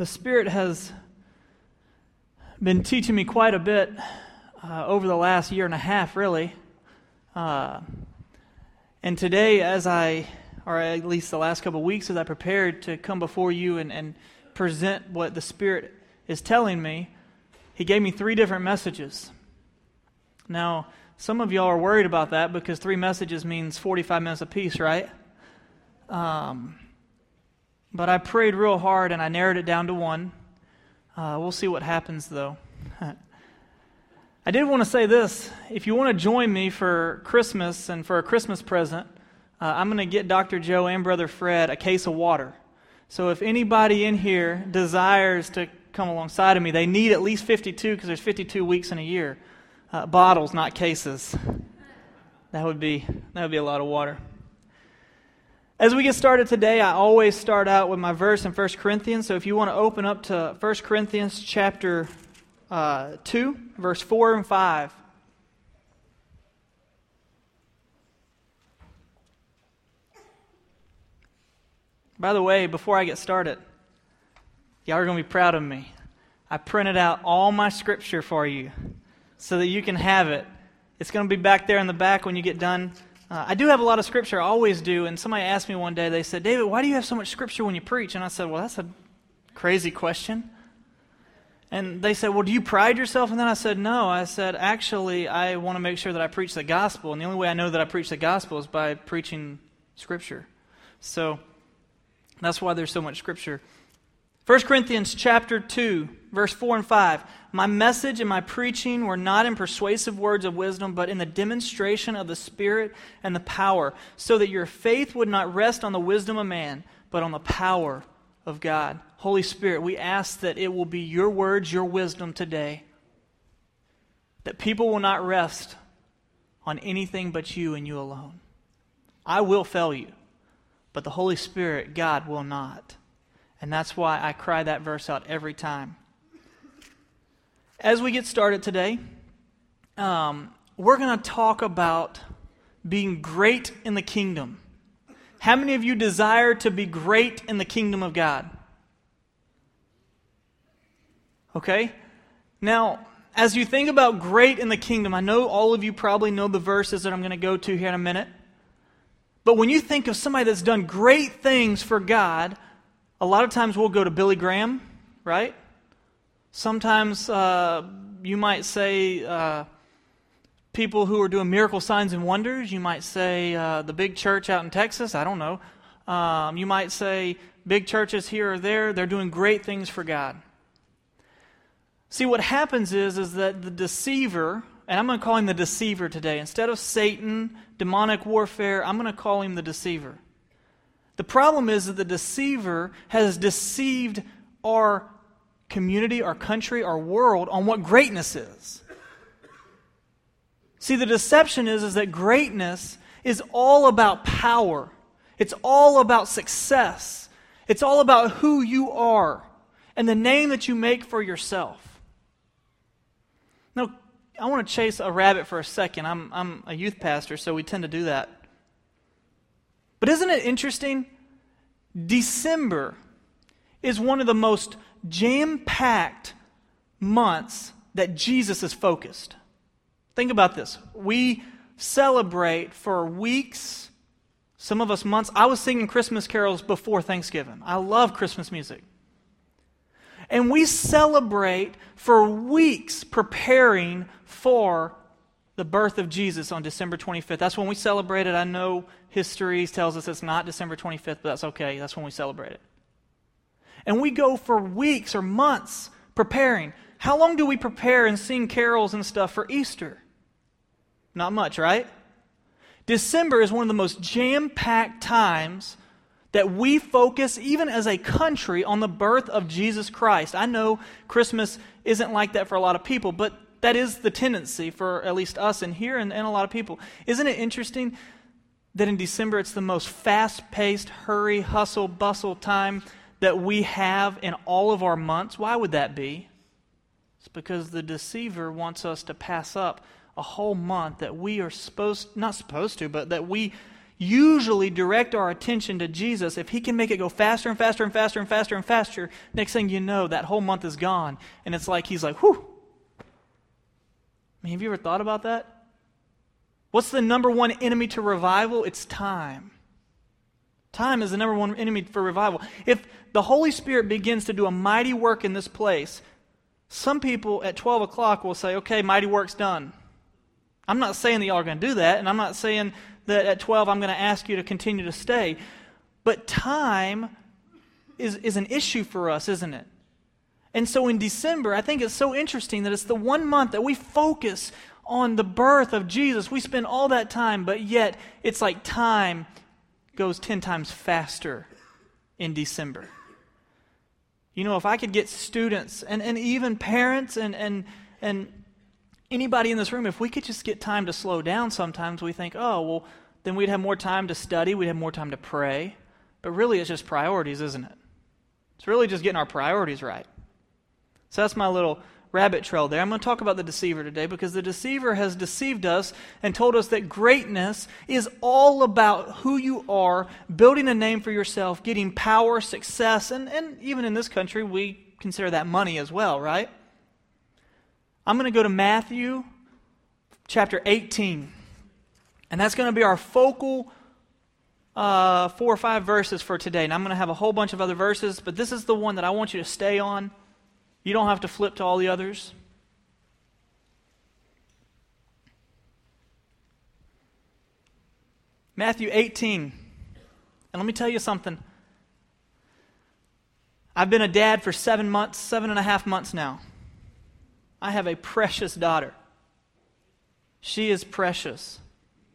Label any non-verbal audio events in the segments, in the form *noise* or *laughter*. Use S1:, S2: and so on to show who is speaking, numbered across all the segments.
S1: the Spirit has been teaching me quite a bit uh, over the last year and a half, really. Uh, and today, as I, or at least the last couple of weeks, as I prepared to come before you and, and present what the Spirit is telling me, He gave me three different messages. Now, some of y'all are worried about that because three messages means 45 minutes apiece, right? Um, but I prayed real hard and I narrowed it down to one. Uh, we'll see what happens, though. *laughs* I did want to say this. If you want to join me for Christmas and for a Christmas present, uh, I'm going to get Dr. Joe and Brother Fred a case of water. So if anybody in here desires to come alongside of me, they need at least 52 because there's 52 weeks in a year. Uh, bottles, not cases. That would be that would be a lot of water. As we get started today, I always start out with my verse in 1 Corinthians. So if you want to open up to 1 Corinthians chapter uh, 2, verse 4 and 5. By the way, before I get started, y'all are going to be proud of me. I printed out all my scripture for you so that you can have it. It's going to be back there in the back when you get done uh, I do have a lot of scripture, I always do. And somebody asked me one day, they said, David, why do you have so much scripture when you preach? And I said, Well, that's a crazy question. And they said, Well, do you pride yourself? And then I said, No. I said, Actually, I want to make sure that I preach the gospel. And the only way I know that I preach the gospel is by preaching scripture. So that's why there's so much scripture. 1 Corinthians chapter 2, verse 4 and 5. My message and my preaching were not in persuasive words of wisdom, but in the demonstration of the Spirit and the power, so that your faith would not rest on the wisdom of man, but on the power of God. Holy Spirit, we ask that it will be your words, your wisdom today, that people will not rest on anything but you and you alone. I will fail you, but the Holy Spirit, God, will not. And that's why I cry that verse out every time. As we get started today, um, we're going to talk about being great in the kingdom. How many of you desire to be great in the kingdom of God? Okay? Now, as you think about great in the kingdom, I know all of you probably know the verses that I'm going to go to here in a minute. But when you think of somebody that's done great things for God, a lot of times we'll go to Billy Graham, right? Sometimes uh, you might say uh, people who are doing miracle signs and wonders. You might say uh, the big church out in Texas. I don't know. Um, you might say big churches here or there. They're doing great things for God. See, what happens is, is that the deceiver, and I'm going to call him the deceiver today. Instead of Satan, demonic warfare, I'm going to call him the deceiver. The problem is that the deceiver has deceived our community, our country, our world on what greatness is. See, the deception is, is that greatness is all about power. It's all about success. It's all about who you are and the name that you make for yourself. Now, I want to chase a rabbit for a second. I'm, I'm a youth pastor, so we tend to do that. But isn't it interesting? December is one of the most jam packed months that Jesus is focused. Think about this. We celebrate for weeks, some of us months. I was singing Christmas carols before Thanksgiving. I love Christmas music. And we celebrate for weeks preparing for the birth of Jesus on December 25th. That's when we celebrate it. I know history tells us it's not December 25th, but that's okay. That's when we celebrate it. And we go for weeks or months preparing. How long do we prepare and sing carols and stuff for Easter? Not much, right? December is one of the most jam packed times that we focus, even as a country, on the birth of Jesus Christ. I know Christmas isn't like that for a lot of people, but that is the tendency for at least us in here and, and a lot of people. Isn't it interesting that in December it's the most fast paced, hurry, hustle, bustle time that we have in all of our months? Why would that be? It's because the deceiver wants us to pass up a whole month that we are supposed, not supposed to, but that we usually direct our attention to Jesus, if He can make it go faster and faster and faster and faster and faster, next thing you know, that whole month is gone. And it's like He's like, whew. I mean, have you ever thought about that? What's the number one enemy to revival? It's time. Time is the number one enemy for revival. If the Holy Spirit begins to do a mighty work in this place, some people at 12 o'clock will say, okay, mighty work's done. I'm not saying that y'all are going to do that, and I'm not saying that at 12 I'm going to ask you to continue to stay. But time is, is an issue for us, isn't it? And so in December, I think it's so interesting that it's the one month that we focus on the birth of Jesus. We spend all that time, but yet it's like time goes 10 times faster in December. You know, if I could get students and, and even parents and, and, and anybody in this room, if we could just get time to slow down sometimes, we think, oh, well, then we'd have more time to study, we'd have more time to pray. But really, it's just priorities, isn't it? It's really just getting our priorities right. So that's my little rabbit trail there. I'm going to talk about the deceiver today because the deceiver has deceived us and told us that greatness is all about who you are, building a name for yourself, getting power, success, and, and even in this country, we consider that money as well, right? I'm going to go to Matthew chapter 18. And that's going to be our focal uh, four or five verses for today. And I'm going to have a whole bunch of other verses, but this is the one that I want you to stay on. You don't have to flip to all the others. Matthew 18. And let me tell you something. I've been a dad for seven months, seven and a half months now. I have a precious daughter. She is precious,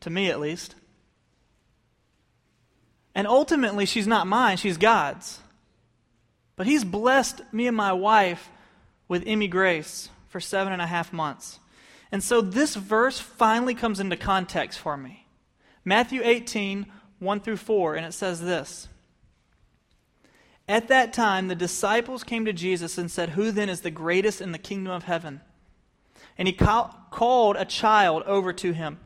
S1: to me at least. And ultimately, she's not mine, she's God's. But He's blessed me and my wife with Emmy Grace for seven and a half months. And so this verse finally comes into context for me. Matthew 18, 1 through 4, and it says this At that time, the disciples came to Jesus and said, Who then is the greatest in the kingdom of heaven? And he called a child over to him,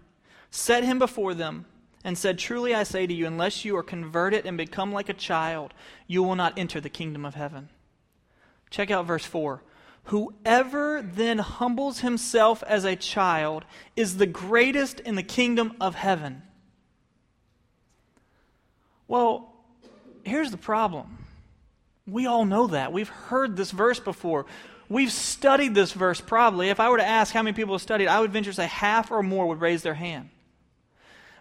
S1: set him before them, and said, Truly I say to you, unless you are converted and become like a child, you will not enter the kingdom of heaven. Check out verse 4. Whoever then humbles himself as a child is the greatest in the kingdom of heaven. Well, here's the problem. We all know that. We've heard this verse before. We've studied this verse probably. If I were to ask how many people have studied, I would venture to say half or more would raise their hand.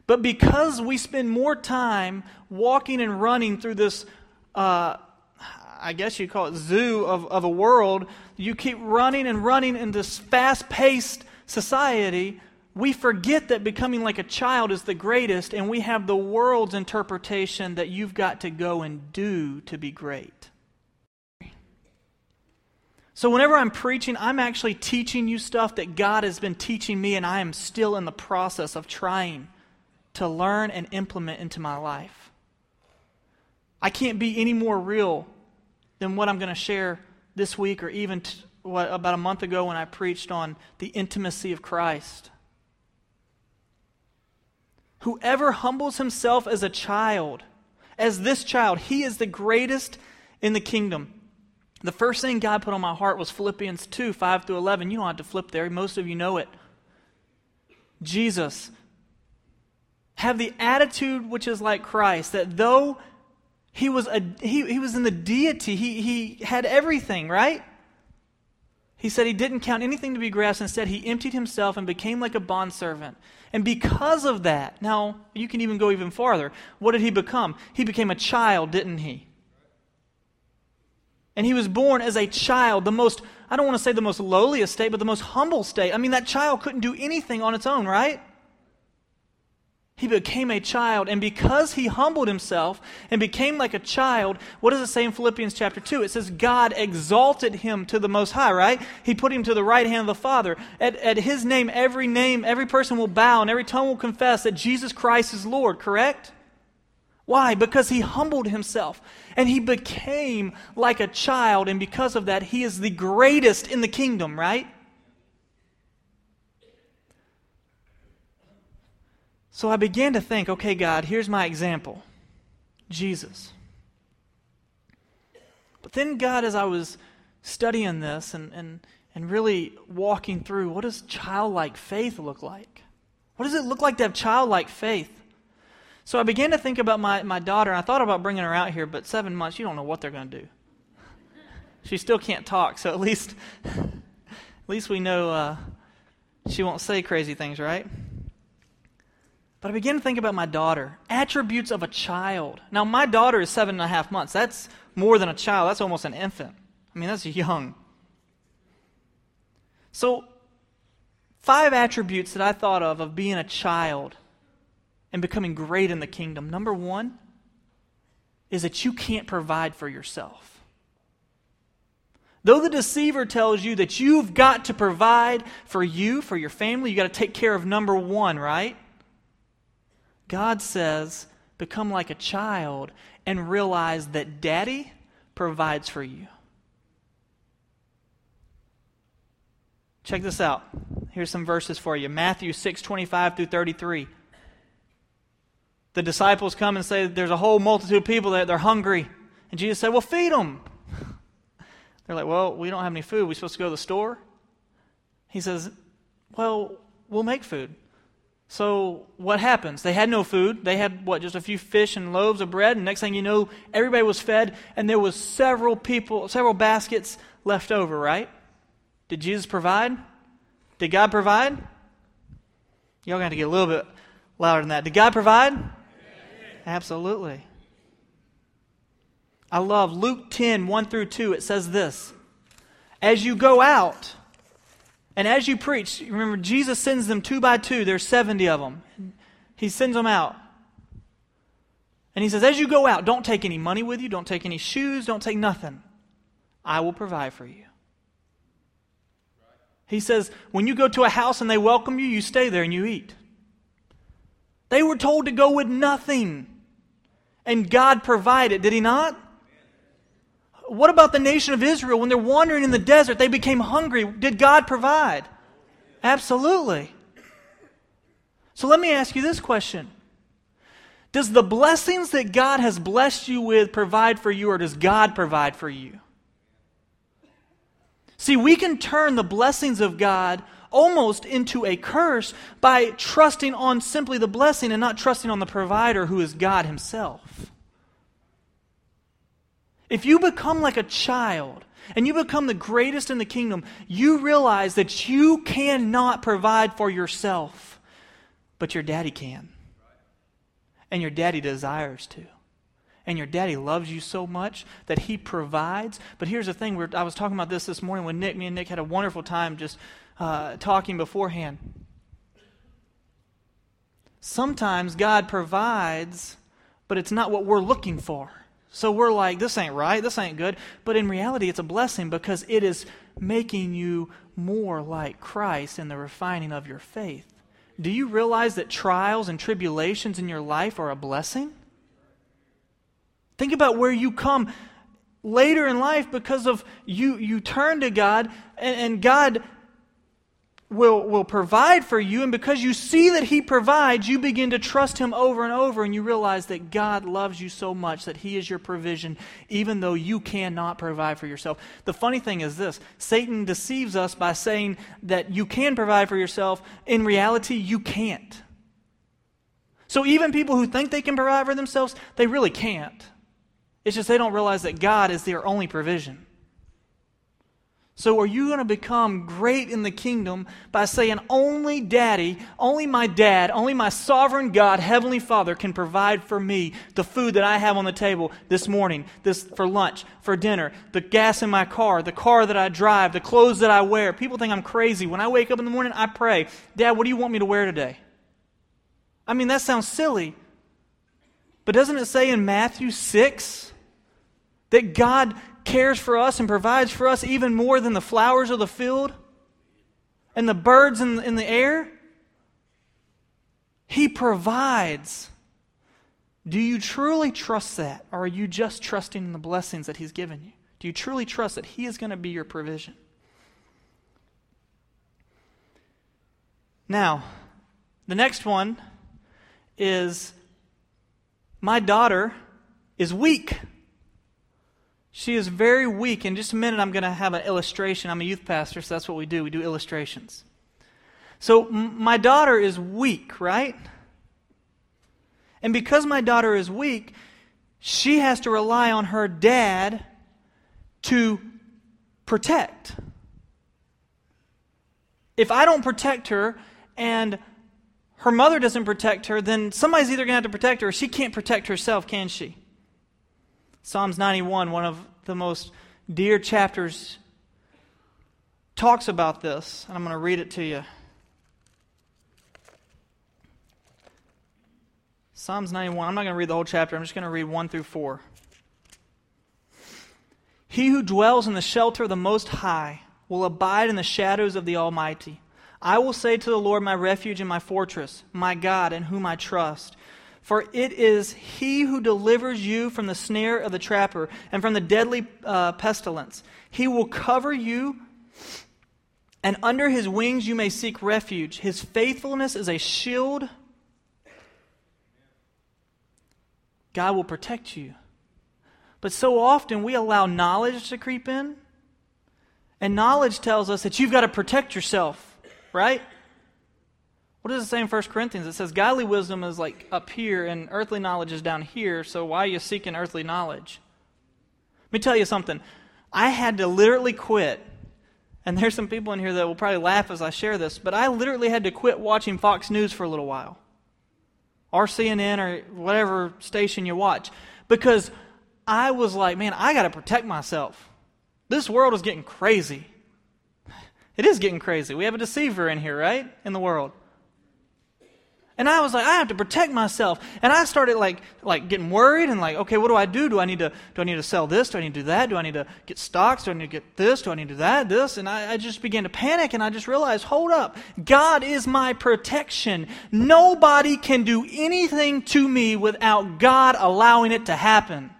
S1: But because we spend more time walking and running through this uh, I guess you call it zoo of, of a world, you keep running and running in this fast paced society, we forget that becoming like a child is the greatest, and we have the world's interpretation that you've got to go and do to be great. So, whenever I'm preaching, I'm actually teaching you stuff that God has been teaching me, and I am still in the process of trying to learn and implement into my life. I can't be any more real than what I'm going to share this week or even t- what, about a month ago when I preached on the intimacy of Christ. Whoever humbles himself as a child, as this child, he is the greatest in the kingdom. The first thing God put on my heart was Philippians 2 5 through 11. You don't have to flip there, most of you know it. Jesus. Have the attitude which is like Christ, that though he was, a, he, he was in the deity. He, he had everything, right? He said he didn't count anything to be grasped. Instead, he emptied himself and became like a bondservant. And because of that, now you can even go even farther. What did he become? He became a child, didn't he? And he was born as a child, the most, I don't want to say the most lowly state, but the most humble state. I mean, that child couldn't do anything on its own, right? He became a child, and because he humbled himself and became like a child, what does it say in Philippians chapter 2? It says, God exalted him to the Most High, right? He put him to the right hand of the Father. At, at his name, every name, every person will bow, and every tongue will confess that Jesus Christ is Lord, correct? Why? Because he humbled himself and he became like a child, and because of that, he is the greatest in the kingdom, right? So I began to think okay, God, here's my example Jesus. But then, God, as I was studying this and, and, and really walking through, what does childlike faith look like? What does it look like to have childlike faith? So I began to think about my, my daughter, I thought about bringing her out here, but seven months, you don't know what they're going to do. She still can't talk, so at least, *laughs* at least we know uh, she won't say crazy things, right? But I began to think about my daughter, attributes of a child. Now, my daughter is seven and a half months. That's more than a child, that's almost an infant. I mean, that's young. So, five attributes that I thought of of being a child and becoming great in the kingdom. Number one is that you can't provide for yourself. Though the deceiver tells you that you've got to provide for you, for your family, you got to take care of number one, right? God says, become like a child and realize that daddy provides for you. Check this out. Here's some verses for you. Matthew 6 25 through 33. The disciples come and say, There's a whole multitude of people that they're hungry. And Jesus said, Well, feed them. *laughs* They're like, Well, we don't have any food. We're supposed to go to the store? He says, Well, we'll make food. So what happens? They had no food. They had what, just a few fish and loaves of bread, and next thing you know, everybody was fed, and there was several people, several baskets left over, right? Did Jesus provide? Did God provide? Y'all got to get a little bit louder than that. Did God provide? Absolutely. I love Luke 10, 1 through 2. It says this As you go out, and as you preach, remember, Jesus sends them two by two. There's 70 of them. He sends them out. And he says, As you go out, don't take any money with you, don't take any shoes, don't take nothing. I will provide for you. He says, When you go to a house and they welcome you, you stay there and you eat. They were told to go with nothing. And God provided, did He not? What about the nation of Israel? When they're wandering in the desert, they became hungry. Did God provide? Absolutely. So let me ask you this question Does the blessings that God has blessed you with provide for you, or does God provide for you? See, we can turn the blessings of God almost into a curse by trusting on simply the blessing and not trusting on the provider who is God Himself. If you become like a child and you become the greatest in the kingdom, you realize that you cannot provide for yourself, but your daddy can. And your daddy desires to. And your daddy loves you so much that he provides. But here's the thing I was talking about this this morning when Nick, me and Nick had a wonderful time just uh, talking beforehand. Sometimes God provides, but it's not what we're looking for. So we're like, this ain't right, this ain't good. But in reality, it's a blessing because it is making you more like Christ in the refining of your faith. Do you realize that trials and tribulations in your life are a blessing? Think about where you come later in life because of you you turn to God and, and God will, will provide for you, and because you see that He provides, you begin to trust Him over and over, and you realize that God loves you so much that He is your provision, even though you cannot provide for yourself. The funny thing is this Satan deceives us by saying that you can provide for yourself. In reality, you can't. So even people who think they can provide for themselves, they really can't. It's just they don't realize that God is their only provision. So, are you going to become great in the kingdom by saying, only daddy, only my dad, only my sovereign God, Heavenly Father, can provide for me the food that I have on the table this morning, this for lunch, for dinner, the gas in my car, the car that I drive, the clothes that I wear? People think I'm crazy. When I wake up in the morning, I pray, Dad, what do you want me to wear today? I mean, that sounds silly. But doesn't it say in Matthew 6 that God cares for us and provides for us even more than the flowers of the field and the birds in, in the air? He provides. Do you truly trust that? Or are you just trusting in the blessings that He's given you? Do you truly trust that He is going to be your provision? Now, the next one is my daughter is weak. She is very weak. In just a minute, I'm going to have an illustration. I'm a youth pastor, so that's what we do. We do illustrations. So, m- my daughter is weak, right? And because my daughter is weak, she has to rely on her dad to protect. If I don't protect her and her mother doesn't protect her, then somebody's either going to have to protect her or she can't protect herself, can she? Psalms 91, one of the most dear chapters, talks about this, and I'm going to read it to you. Psalms 91. I'm not going to read the whole chapter. I'm just going to read 1 through 4. He who dwells in the shelter of the Most High will abide in the shadows of the Almighty. I will say to the Lord, my refuge and my fortress, my God, in whom I trust. For it is he who delivers you from the snare of the trapper and from the deadly uh, pestilence. He will cover you, and under his wings you may seek refuge. His faithfulness is a shield. God will protect you. But so often we allow knowledge to creep in, and knowledge tells us that you've got to protect yourself, right? What does it say in 1 Corinthians? It says, Godly wisdom is like up here, and earthly knowledge is down here, so why are you seeking earthly knowledge? Let me tell you something. I had to literally quit, and there's some people in here that will probably laugh as I share this, but I literally had to quit watching Fox News for a little while, or CNN, or whatever station you watch, because I was like, man, I got to protect myself. This world is getting crazy. It is getting crazy. We have a deceiver in here, right? In the world. And I was like, I have to protect myself. And I started like like getting worried and like, okay, what do I do? Do I need to do I need to sell this? Do I need to do that? Do I need to get stocks? Do I need to get this? Do I need to do that? This? And I, I just began to panic and I just realized, hold up, God is my protection. Nobody can do anything to me without God allowing it to happen.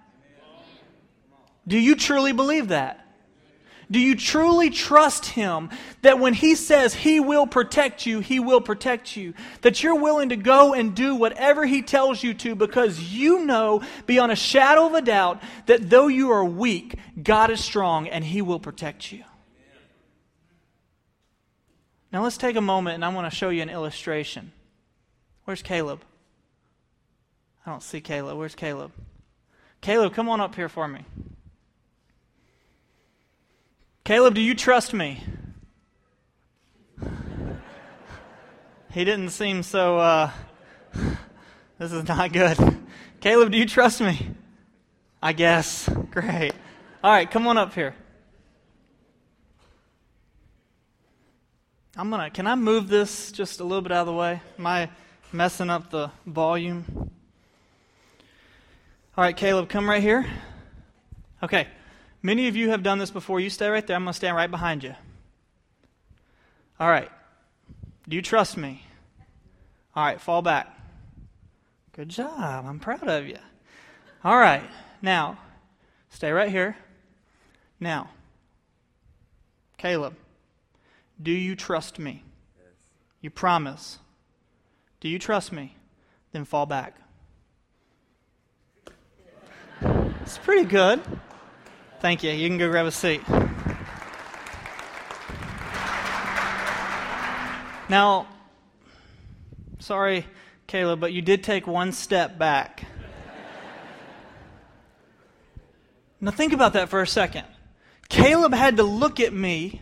S1: Do you truly believe that? Do you truly trust Him that when He says He will protect you, He will protect you? That you're willing to go and do whatever He tells you to because you know beyond a shadow of a doubt that though you are weak, God is strong and He will protect you. Now let's take a moment and I want to show you an illustration. Where's Caleb? I don't see Caleb. Where's Caleb? Caleb, come on up here for me. Caleb, do you trust me? He didn't seem so, uh, this is not good. Caleb, do you trust me? I guess. Great. All right, come on up here. I'm gonna. Can I move this just a little bit out of the way? Am I messing up the volume? All right, Caleb, come right here. Okay. Many of you have done this before. You stay right there. I'm going to stand right behind you. All right. Do you trust me? All right, fall back. Good job. I'm proud of you. All right. Now, stay right here. Now, Caleb, do you trust me? Yes. You promise. Do you trust me? Then fall back. It's pretty good. Thank you. You can go grab a seat. Now, sorry, Caleb, but you did take one step back. now, think about that for a second. Caleb had to look at me,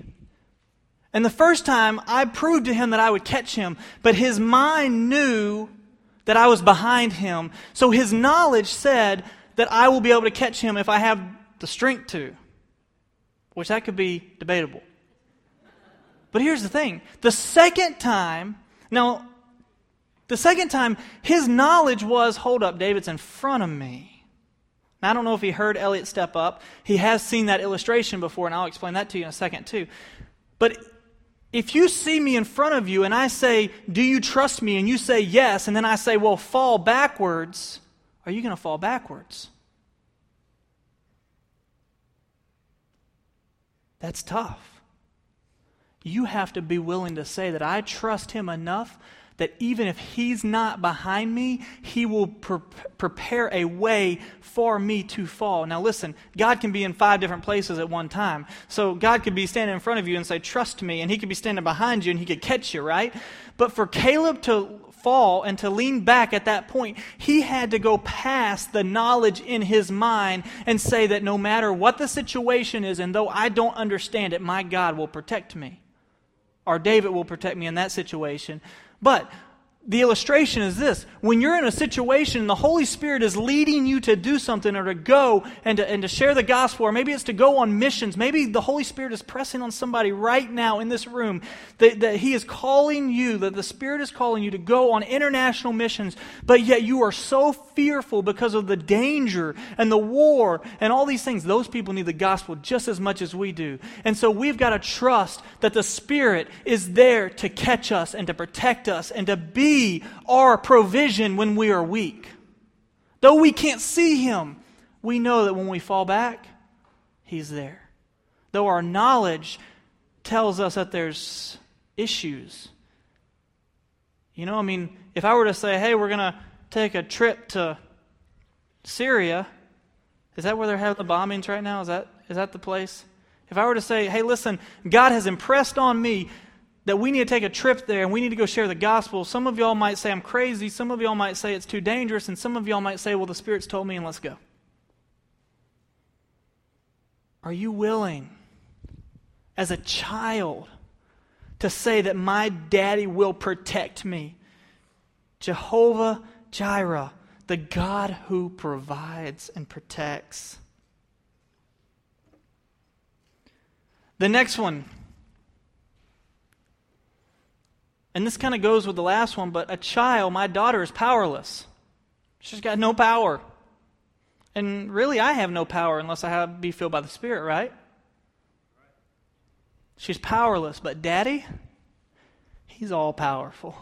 S1: and the first time I proved to him that I would catch him, but his mind knew that I was behind him. So his knowledge said that I will be able to catch him if I have the strength to, which that could be debatable. But here's the thing the second time, now, the second time, his knowledge was hold up, David's in front of me. Now, I don't know if he heard Elliot step up. He has seen that illustration before, and I'll explain that to you in a second, too. But if you see me in front of you and I say, Do you trust me? and you say yes, and then I say, Well, fall backwards, are you going to fall backwards? That's tough. you have to be willing to say that I trust him enough that even if he's not behind me, he will pre- prepare a way for me to fall. Now, listen, God can be in five different places at one time. So, God could be standing in front of you and say, Trust me, and he could be standing behind you and he could catch you, right? But for Caleb to fall and to lean back at that point, he had to go past the knowledge in his mind and say that no matter what the situation is, and though I don't understand it, my God will protect me. Or David will protect me in that situation. But the illustration is this. When you're in a situation and the holy spirit is leading you to do something or to go and to, and to share the gospel or maybe it's to go on missions. Maybe the holy spirit is pressing on somebody right now in this room that, that he is calling you that the spirit is calling you to go on international missions but yet you are so fearful because of the danger and the war and all these things. Those people need the gospel just as much as we do. And so we've got to trust that the spirit is there to catch us and to protect us and to be our provision when we are weak. Though we can't see Him, we know that when we fall back, He's there. Though our knowledge tells us that there's issues. You know, I mean, if I were to say, hey, we're going to take a trip to Syria, is that where they're having the bombings right now? Is that, is that the place? If I were to say, hey, listen, God has impressed on me that we need to take a trip there and we need to go share the gospel. Some of y'all might say I'm crazy. Some of y'all might say it's too dangerous. And some of y'all might say, well, the Spirit's told me and let's go. Are you willing, as a child, to say that my daddy will protect me? Jehovah Jireh, the God who provides and protects. The next one And this kind of goes with the last one, but a child, my daughter, is powerless. She's got no power. And really, I have no power unless I have be filled by the Spirit, right? She's powerless, but daddy, he's all powerful.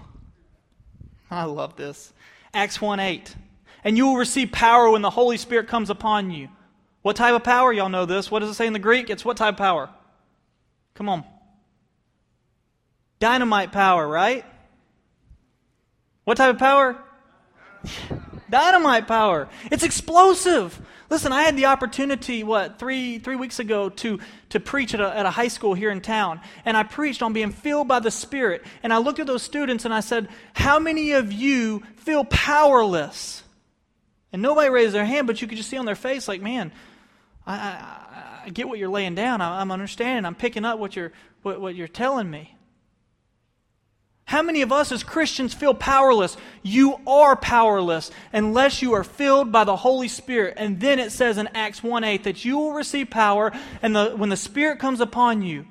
S1: I love this. Acts 1 8. And you will receive power when the Holy Spirit comes upon you. What type of power? Y'all know this. What does it say in the Greek? It's what type of power? Come on. Dynamite power, right? What type of power? Dynamite power. It's explosive. Listen, I had the opportunity, what, three, three weeks ago to, to preach at a, at a high school here in town. And I preached on being filled by the Spirit. And I looked at those students and I said, How many of you feel powerless? And nobody raised their hand, but you could just see on their face, like, man, I, I, I get what you're laying down. I, am understanding. I'm picking up what you're, what, what you're telling me. How many of us as Christians feel powerless? You are powerless unless you are filled by the Holy Spirit. And then it says in Acts 1 8 that you will receive power and the, when the Spirit comes upon you.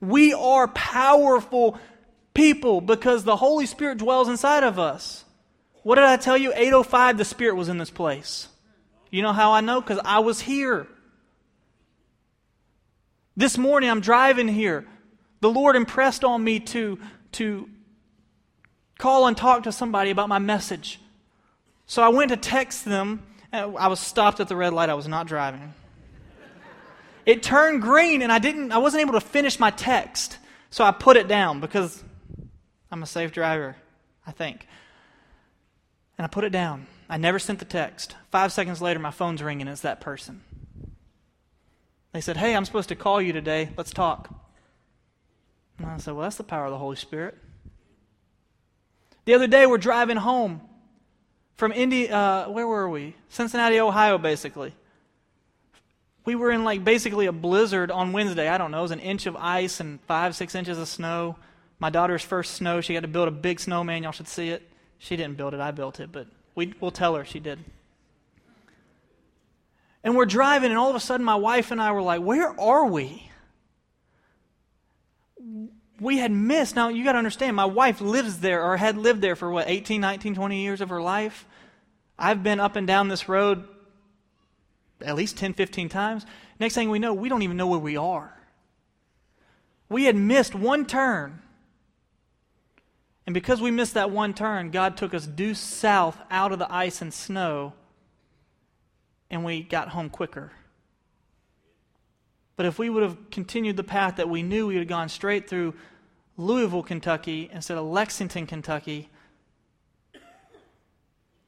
S1: We are powerful people because the Holy Spirit dwells inside of us. What did I tell you? 805, the Spirit was in this place. You know how I know? Because I was here. This morning I'm driving here the Lord impressed on me to, to call and talk to somebody about my message. So I went to text them. I was stopped at the red light. I was not driving. It turned green and I didn't I wasn't able to finish my text. So I put it down because I'm a safe driver, I think. And I put it down. I never sent the text. 5 seconds later my phone's ringing. It's that person. They said, "Hey, I'm supposed to call you today. Let's talk." And I said, Well, that's the power of the Holy Spirit. The other day, we're driving home from Indy, uh, where were we? Cincinnati, Ohio, basically. We were in like basically a blizzard on Wednesday. I don't know, it was an inch of ice and five, six inches of snow. My daughter's first snow, she had to build a big snowman. Y'all should see it. She didn't build it, I built it, but we, we'll tell her she did. And we're driving, and all of a sudden, my wife and I were like, Where are we? We had missed. Now, you got to understand, my wife lives there or had lived there for what, 18, 19, 20 years of her life? I've been up and down this road at least 10, 15 times. Next thing we know, we don't even know where we are. We had missed one turn. And because we missed that one turn, God took us due south out of the ice and snow, and we got home quicker. But if we would have continued the path that we knew, we would have gone straight through Louisville, Kentucky, instead of Lexington, Kentucky.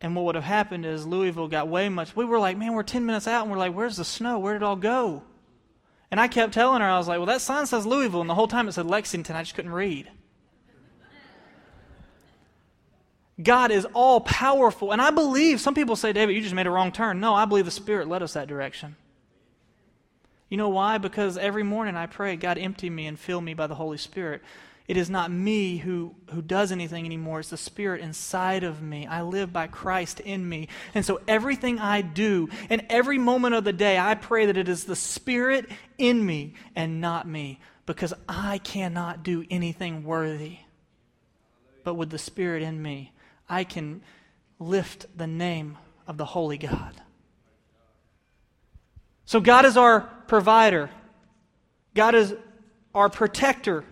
S1: And what would have happened is Louisville got way much. We were like, man, we're 10 minutes out, and we're like, where's the snow? Where did it all go? And I kept telling her, I was like, well, that sign says Louisville, and the whole time it said Lexington. I just couldn't read. God is all powerful. And I believe, some people say, David, you just made a wrong turn. No, I believe the Spirit led us that direction. You know why? Because every morning I pray, God, empty me and fill me by the Holy Spirit. It is not me who, who does anything anymore. It's the Spirit inside of me. I live by Christ in me. And so everything I do, and every moment of the day, I pray that it is the Spirit in me and not me, because I cannot do anything worthy. But with the Spirit in me, I can lift the name of the Holy God. So God is our provider, God is our protector.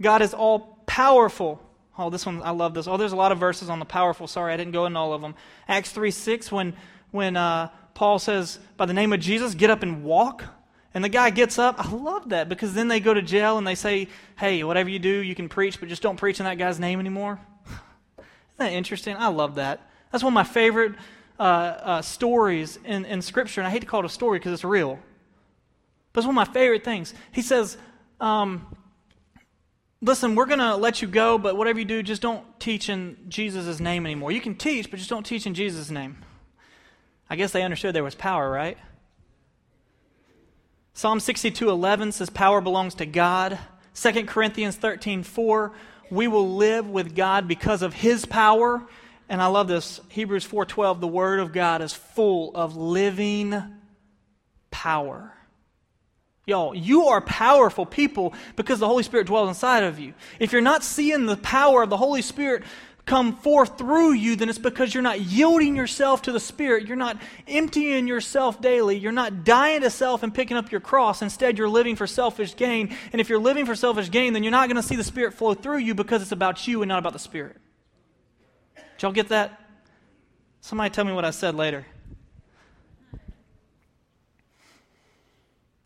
S1: God is all powerful. Oh, this one, I love this. Oh, there's a lot of verses on the powerful. Sorry, I didn't go into all of them. Acts 3 6, when, when uh, Paul says, by the name of Jesus, get up and walk. And the guy gets up. I love that because then they go to jail and they say, hey, whatever you do, you can preach, but just don't preach in that guy's name anymore. *laughs* Isn't that interesting? I love that. That's one of my favorite uh, uh, stories in, in Scripture. And I hate to call it a story because it's real. But it's one of my favorite things. He says, um, listen, we're going to let you go, but whatever you do, just don't teach in Jesus' name anymore. You can teach, but just don't teach in Jesus' name. I guess they understood there was power, right? Psalm 62 11 says, Power belongs to God. 2 Corinthians 13 4, we will live with God because of his power. And I love this. Hebrews 4:12, the word of God is full of living power. Y'all, you are powerful people because the Holy Spirit dwells inside of you. If you're not seeing the power of the Holy Spirit come forth through you, then it's because you're not yielding yourself to the Spirit. You're not emptying yourself daily. You're not dying to self and picking up your cross. Instead, you're living for selfish gain. And if you're living for selfish gain, then you're not going to see the Spirit flow through you because it's about you and not about the Spirit. Did y'all get that? Somebody tell me what I said later.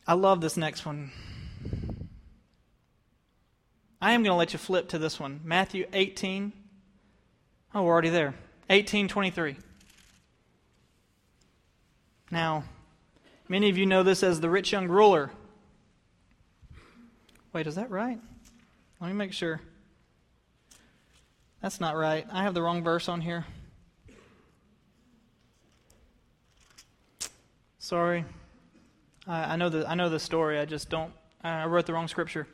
S1: I love this next one. I am going to let you flip to this one. Matthew 18. Oh, we're already there. 1823. Now, many of you know this as the rich young ruler. Wait, is that right? Let me make sure. That's not right. I have the wrong verse on here. Sorry. I, know the I know the story. I just don't. I wrote the wrong scripture.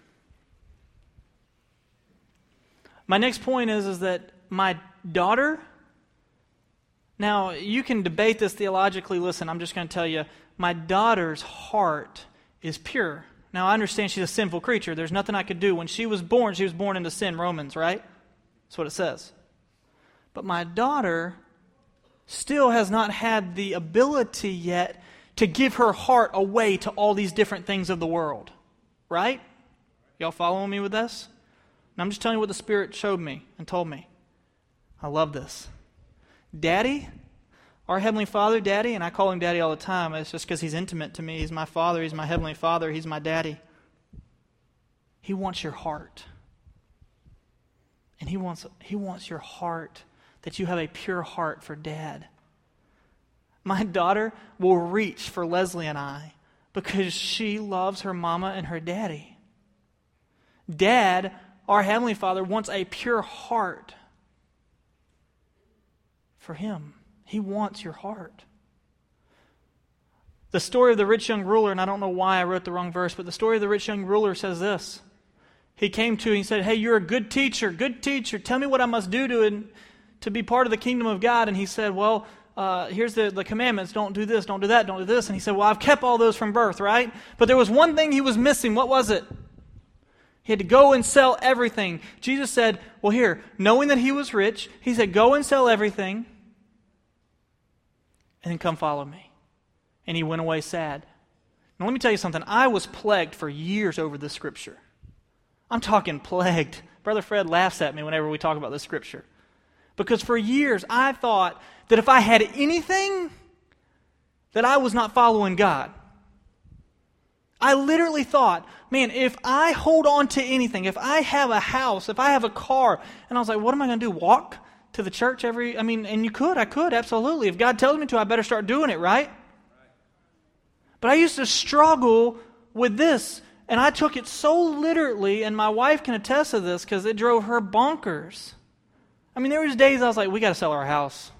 S1: My next point is is that my daughter. Now you can debate this theologically. Listen, I'm just going to tell you. My daughter's heart is pure. Now I understand she's a sinful creature. There's nothing I could do. When she was born, she was born into sin. Romans, right? That's what it says. But my daughter still has not had the ability yet to give her heart away to all these different things of the world. Right? Y'all following me with this? And I'm just telling you what the Spirit showed me and told me. I love this. Daddy, our Heavenly Father, Daddy, and I call him Daddy all the time. It's just because he's intimate to me. He's my Father, He's my Heavenly Father, He's my Daddy. He wants your heart. And he wants, he wants your heart, that you have a pure heart for Dad. My daughter will reach for Leslie and I because she loves her mama and her daddy. Dad, our Heavenly Father, wants a pure heart for him. He wants your heart. The story of the rich young ruler, and I don't know why I wrote the wrong verse, but the story of the rich young ruler says this. He came to and he said, Hey, you're a good teacher, good teacher. Tell me what I must do to, to be part of the kingdom of God. And he said, Well, uh, here's the, the commandments don't do this, don't do that, don't do this. And he said, Well, I've kept all those from birth, right? But there was one thing he was missing. What was it? He had to go and sell everything. Jesus said, Well, here, knowing that he was rich, he said, Go and sell everything and then come follow me. And he went away sad. Now, let me tell you something. I was plagued for years over this scripture. I'm talking plagued. Brother Fred laughs at me whenever we talk about this scripture. Because for years I thought that if I had anything, that I was not following God. I literally thought, man, if I hold on to anything, if I have a house, if I have a car, and I was like, what am I going to do? Walk to the church every, I mean, and you could, I could, absolutely. If God tells me to, I better start doing it, right? But I used to struggle with this, and I took it so literally, and my wife can attest to this because it drove her bonkers. I mean, there was days I was like, we got to sell our house.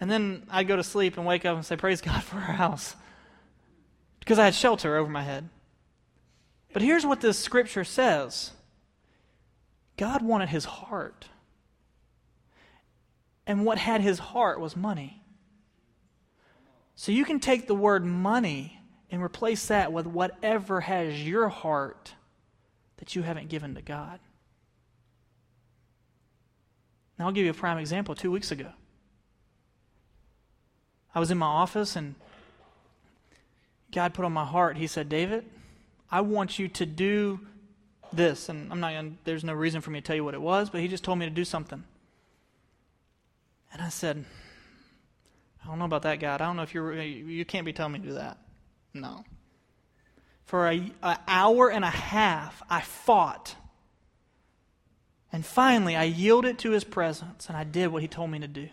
S1: And then I'd go to sleep and wake up and say, praise God for our house because I had shelter over my head. But here's what this scripture says God wanted his heart. And what had his heart was money. So you can take the word money and replace that with whatever has your heart that you haven't given to God. Now, I'll give you a prime example. Two weeks ago, I was in my office and God put on my heart, He said, David, I want you to do this. And I'm not gonna, there's no reason for me to tell you what it was, but He just told me to do something. And I said, I don't know about that, God. I don't know if you're, you can't be telling me to do that. No. For an hour and a half, I fought. And finally, I yielded to his presence and I did what he told me to do.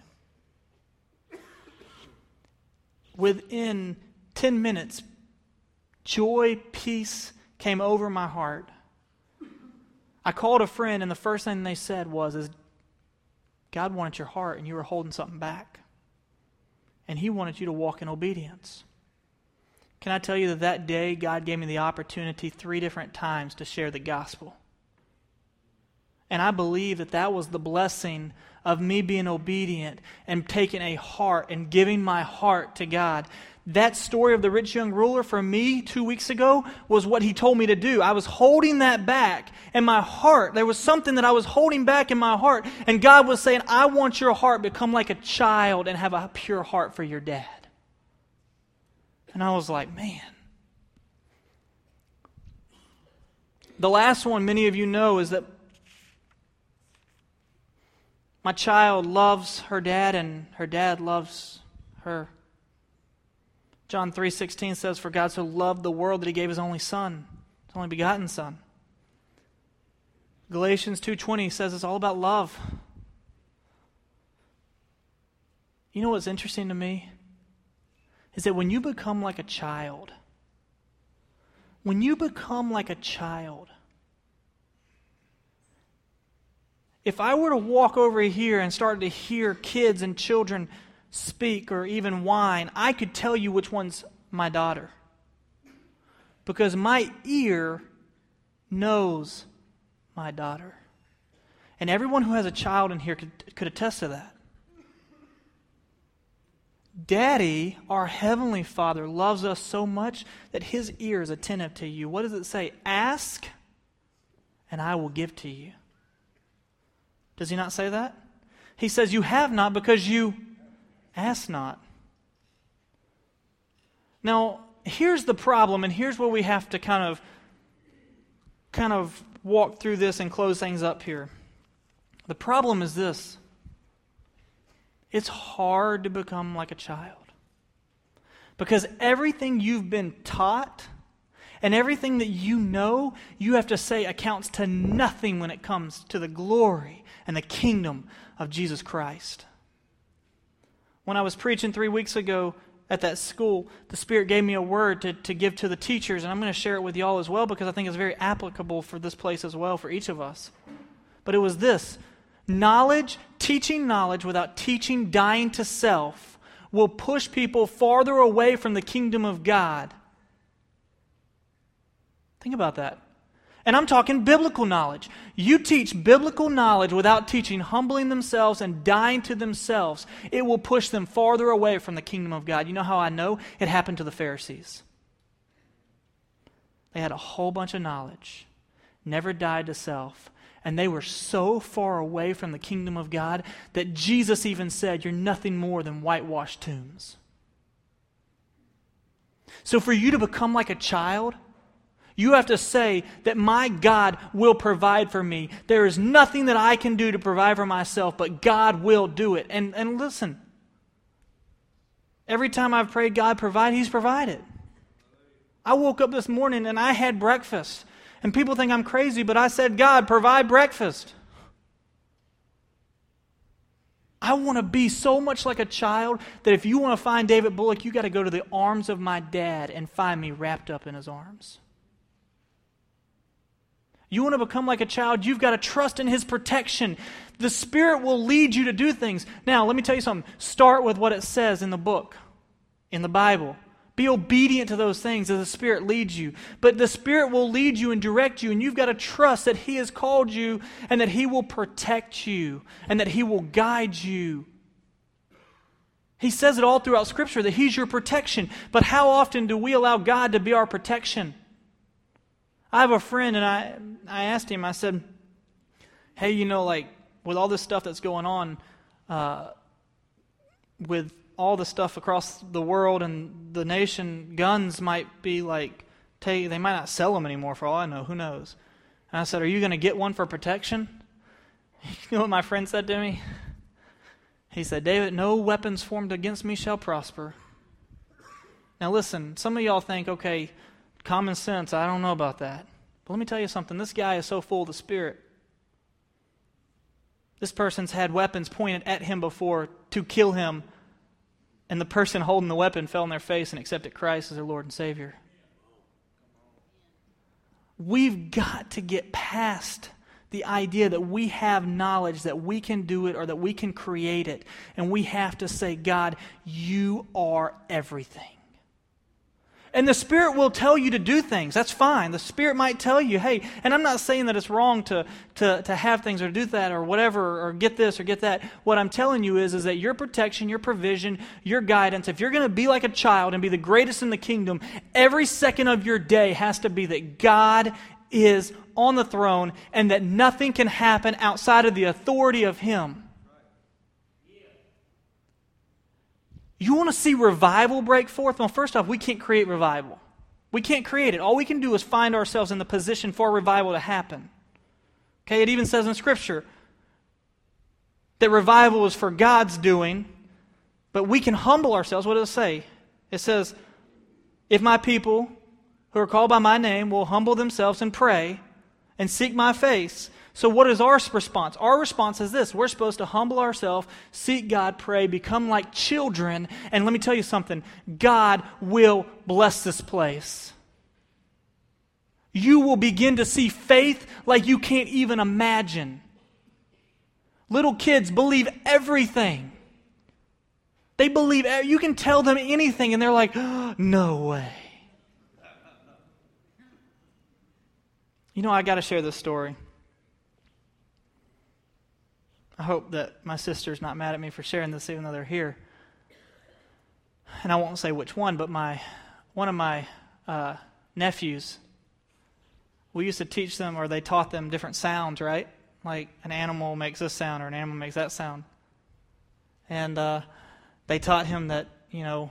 S1: Within 10 minutes, joy, peace came over my heart. I called a friend, and the first thing they said was, is, God wanted your heart, and you were holding something back. And He wanted you to walk in obedience. Can I tell you that that day, God gave me the opportunity three different times to share the gospel? And I believe that that was the blessing of me being obedient and taking a heart and giving my heart to God that story of the rich young ruler for me two weeks ago was what he told me to do. I was holding that back in my heart. There was something that I was holding back in my heart. And God was saying, I want your heart become like a child and have a pure heart for your dad. And I was like, man. The last one, many of you know, is that my child loves her dad and her dad loves her. John 3:16 says for God so loved the world that he gave his only son, his only begotten son. Galatians 2:20 says it's all about love. You know what's interesting to me is that when you become like a child, when you become like a child, if I were to walk over here and start to hear kids and children speak or even whine, I could tell you which one's my daughter. Because my ear knows my daughter. And everyone who has a child in here could, could attest to that. Daddy, our Heavenly Father, loves us so much that His ear is attentive to you. What does it say? Ask, and I will give to you. Does He not say that? He says, You have not because you Ask not. Now, here's the problem, and here's where we have to kind of kind of walk through this and close things up here. The problem is this. It's hard to become like a child. Because everything you've been taught and everything that you know, you have to say accounts to nothing when it comes to the glory and the kingdom of Jesus Christ. When I was preaching three weeks ago at that school, the Spirit gave me a word to, to give to the teachers, and I'm going to share it with y'all as well because I think it's very applicable for this place as well, for each of us. But it was this knowledge, teaching knowledge without teaching dying to self, will push people farther away from the kingdom of God. Think about that. And I'm talking biblical knowledge. You teach biblical knowledge without teaching humbling themselves and dying to themselves. It will push them farther away from the kingdom of God. You know how I know? It happened to the Pharisees. They had a whole bunch of knowledge, never died to self, and they were so far away from the kingdom of God that Jesus even said, You're nothing more than whitewashed tombs. So, for you to become like a child, you have to say that my God will provide for me. There is nothing that I can do to provide for myself, but God will do it. And, and listen, every time I've prayed God provide, He's provided. I woke up this morning and I had breakfast. And people think I'm crazy, but I said, God, provide breakfast. I want to be so much like a child that if you want to find David Bullock, you got to go to the arms of my dad and find me wrapped up in his arms. You want to become like a child, you've got to trust in his protection. The Spirit will lead you to do things. Now, let me tell you something. Start with what it says in the book, in the Bible. Be obedient to those things as the Spirit leads you. But the Spirit will lead you and direct you, and you've got to trust that He has called you and that He will protect you and that He will guide you. He says it all throughout Scripture that He's your protection. But how often do we allow God to be our protection? I have a friend, and I, I asked him, I said, Hey, you know, like with all this stuff that's going on, uh, with all the stuff across the world and the nation, guns might be like, take, they might not sell them anymore for all I know. Who knows? And I said, Are you going to get one for protection? *laughs* You know what my friend said to me? He said, David, no weapons formed against me shall prosper. Now, listen, some of y'all think, okay, common sense, I don't know about that. But let me tell you something this guy is so full of the Spirit. This person's had weapons pointed at him before to kill him and the person holding the weapon fell on their face and accepted Christ as their Lord and Savior. We've got to get past the idea that we have knowledge, that we can do it or that we can create it. And we have to say, God, you are everything. And the Spirit will tell you to do things. That's fine. The Spirit might tell you, hey, and I'm not saying that it's wrong to, to, to have things or do that or whatever or get this or get that. What I'm telling you is, is that your protection, your provision, your guidance, if you're going to be like a child and be the greatest in the kingdom, every second of your day has to be that God is on the throne and that nothing can happen outside of the authority of Him. You want to see revival break forth? Well, first off, we can't create revival. We can't create it. All we can do is find ourselves in the position for revival to happen. Okay, it even says in Scripture that revival is for God's doing, but we can humble ourselves. What does it say? It says, If my people who are called by my name will humble themselves and pray and seek my face, so, what is our response? Our response is this we're supposed to humble ourselves, seek God, pray, become like children. And let me tell you something God will bless this place. You will begin to see faith like you can't even imagine. Little kids believe everything. They believe, you can tell them anything, and they're like, oh, *gasps* no way. You know, I got to share this story. I hope that my sister's not mad at me for sharing this, even though they're here. And I won't say which one, but my one of my uh, nephews. We used to teach them, or they taught them different sounds, right? Like an animal makes this sound, or an animal makes that sound. And uh, they taught him that you know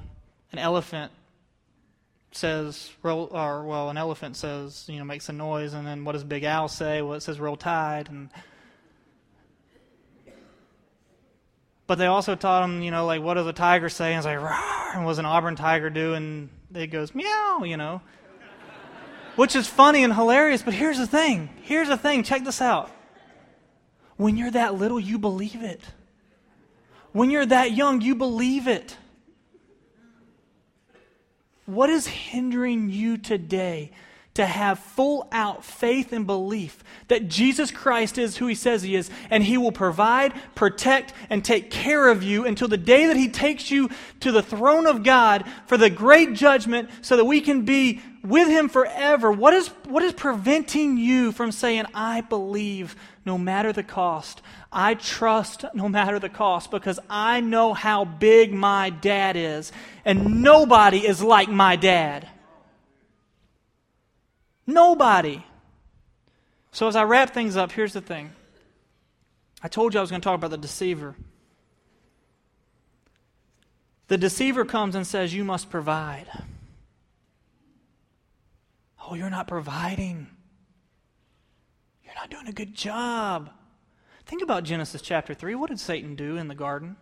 S1: an elephant says roll, or well, an elephant says you know makes a noise, and then what does Big Al say? Well, it says roll tide, and But they also taught them, you know, like, what does a tiger say? And it's like, Rawr, and was an Auburn tiger do? And it goes, meow, you know. Which is funny and hilarious, but here's the thing. Here's the thing. Check this out. When you're that little, you believe it. When you're that young, you believe it. What is hindering you today to have full out faith and belief that Jesus Christ is who he says he is, and he will provide, protect, and take care of you until the day that he takes you to the throne of God for the great judgment so that we can be with him forever. What is, what is preventing you from saying, I believe no matter the cost? I trust no matter the cost because I know how big my dad is, and nobody is like my dad. Nobody. So, as I wrap things up, here's the thing. I told you I was going to talk about the deceiver. The deceiver comes and says, You must provide. Oh, you're not providing. You're not doing a good job. Think about Genesis chapter 3. What did Satan do in the garden?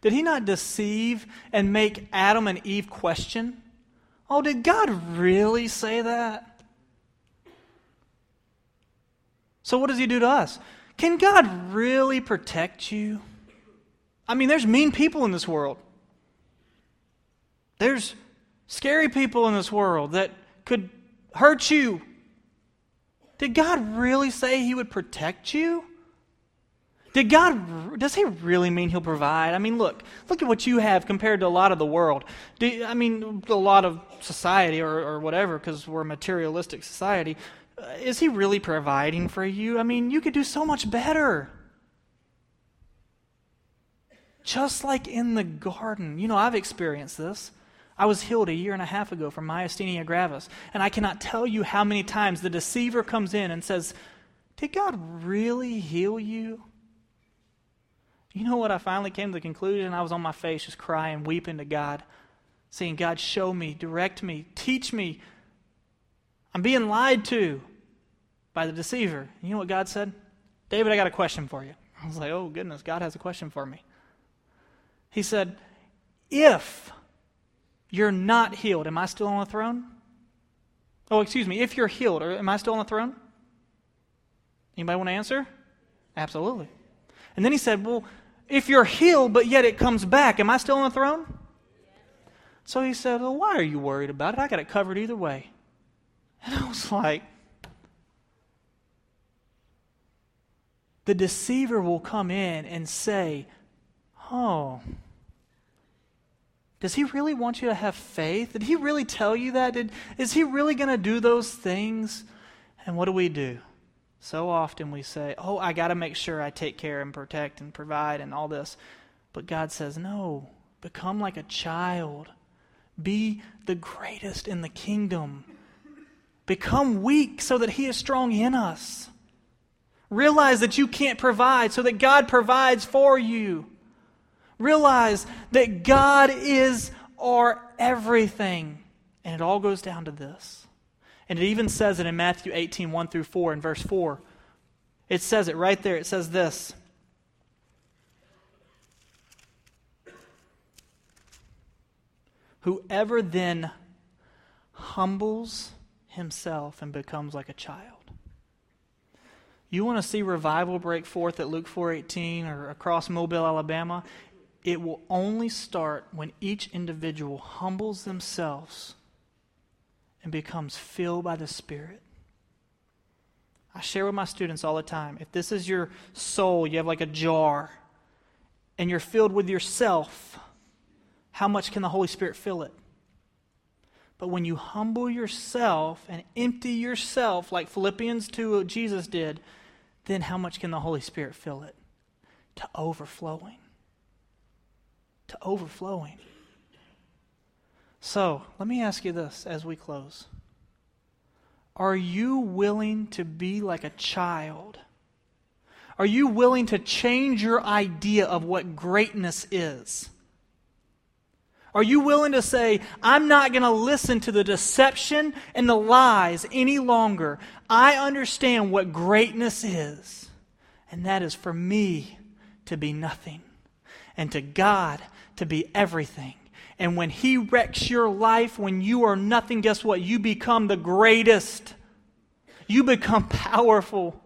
S1: Did he not deceive and make Adam and Eve question? Oh, did God really say that? So, what does He do to us? Can God really protect you? I mean, there's mean people in this world. There's scary people in this world that could hurt you. Did God really say He would protect you? Did God, does He really mean He'll provide? I mean, look, look at what you have compared to a lot of the world. Do, I mean, a lot of society or, or whatever, because we're a materialistic society. Uh, is He really providing for you? I mean, you could do so much better. Just like in the garden. You know, I've experienced this. I was healed a year and a half ago from myasthenia gravis, and I cannot tell you how many times the deceiver comes in and says, Did God really heal you? You know what? I finally came to the conclusion. I was on my face just crying, weeping to God, saying, God, show me, direct me, teach me. I'm being lied to by the deceiver. You know what God said? David, I got a question for you. I was like, oh, goodness, God has a question for me. He said, If you're not healed, am I still on the throne? Oh, excuse me, if you're healed, am I still on the throne? Anybody want to answer? Absolutely. And then he said, Well, if you're healed, but yet it comes back, am I still on the throne? So he said, Well, why are you worried about it? I got it covered either way. And I was like, The deceiver will come in and say, Oh, does he really want you to have faith? Did he really tell you that? Did, is he really going to do those things? And what do we do? So often we say, Oh, I got to make sure I take care and protect and provide and all this. But God says, No, become like a child. Be the greatest in the kingdom. Become weak so that He is strong in us. Realize that you can't provide so that God provides for you. Realize that God is our everything. And it all goes down to this. And it even says it in Matthew 18, 1 through 4, in verse 4. It says it right there. It says this. Whoever then humbles himself and becomes like a child. You want to see revival break forth at Luke 4:18 or across Mobile, Alabama? it will only start when each individual humbles themselves and becomes filled by the Spirit. I share with my students all the time if this is your soul, you have like a jar, and you're filled with yourself, how much can the Holy Spirit fill it? But when you humble yourself and empty yourself, like Philippians 2 uh, Jesus did, then how much can the Holy Spirit fill it? To overflowing to overflowing. So, let me ask you this as we close. Are you willing to be like a child? Are you willing to change your idea of what greatness is? Are you willing to say, I'm not going to listen to the deception and the lies any longer? I understand what greatness is, and that is for me to be nothing, and to God to be everything. And when He wrecks your life, when you are nothing, guess what? You become the greatest. You become *laughs* powerful.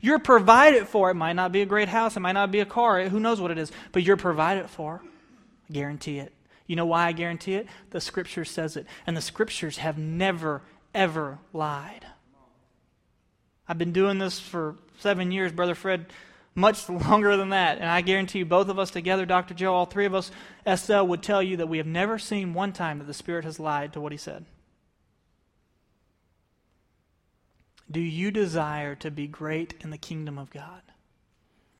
S1: You're provided for. It might not be a great house, it might not be a car, who knows what it is, but you're provided for. I guarantee it. You know why I guarantee it? The scripture says it. And the scriptures have never, ever lied. I've been doing this for seven years, Brother Fred much *laughs* longer than that. And I guarantee you, both of us together, Dr. Joe, all three of us, Estelle, would tell you that we have never seen one time that the Spirit has lied to what He said. Do you desire to be great in the kingdom of God?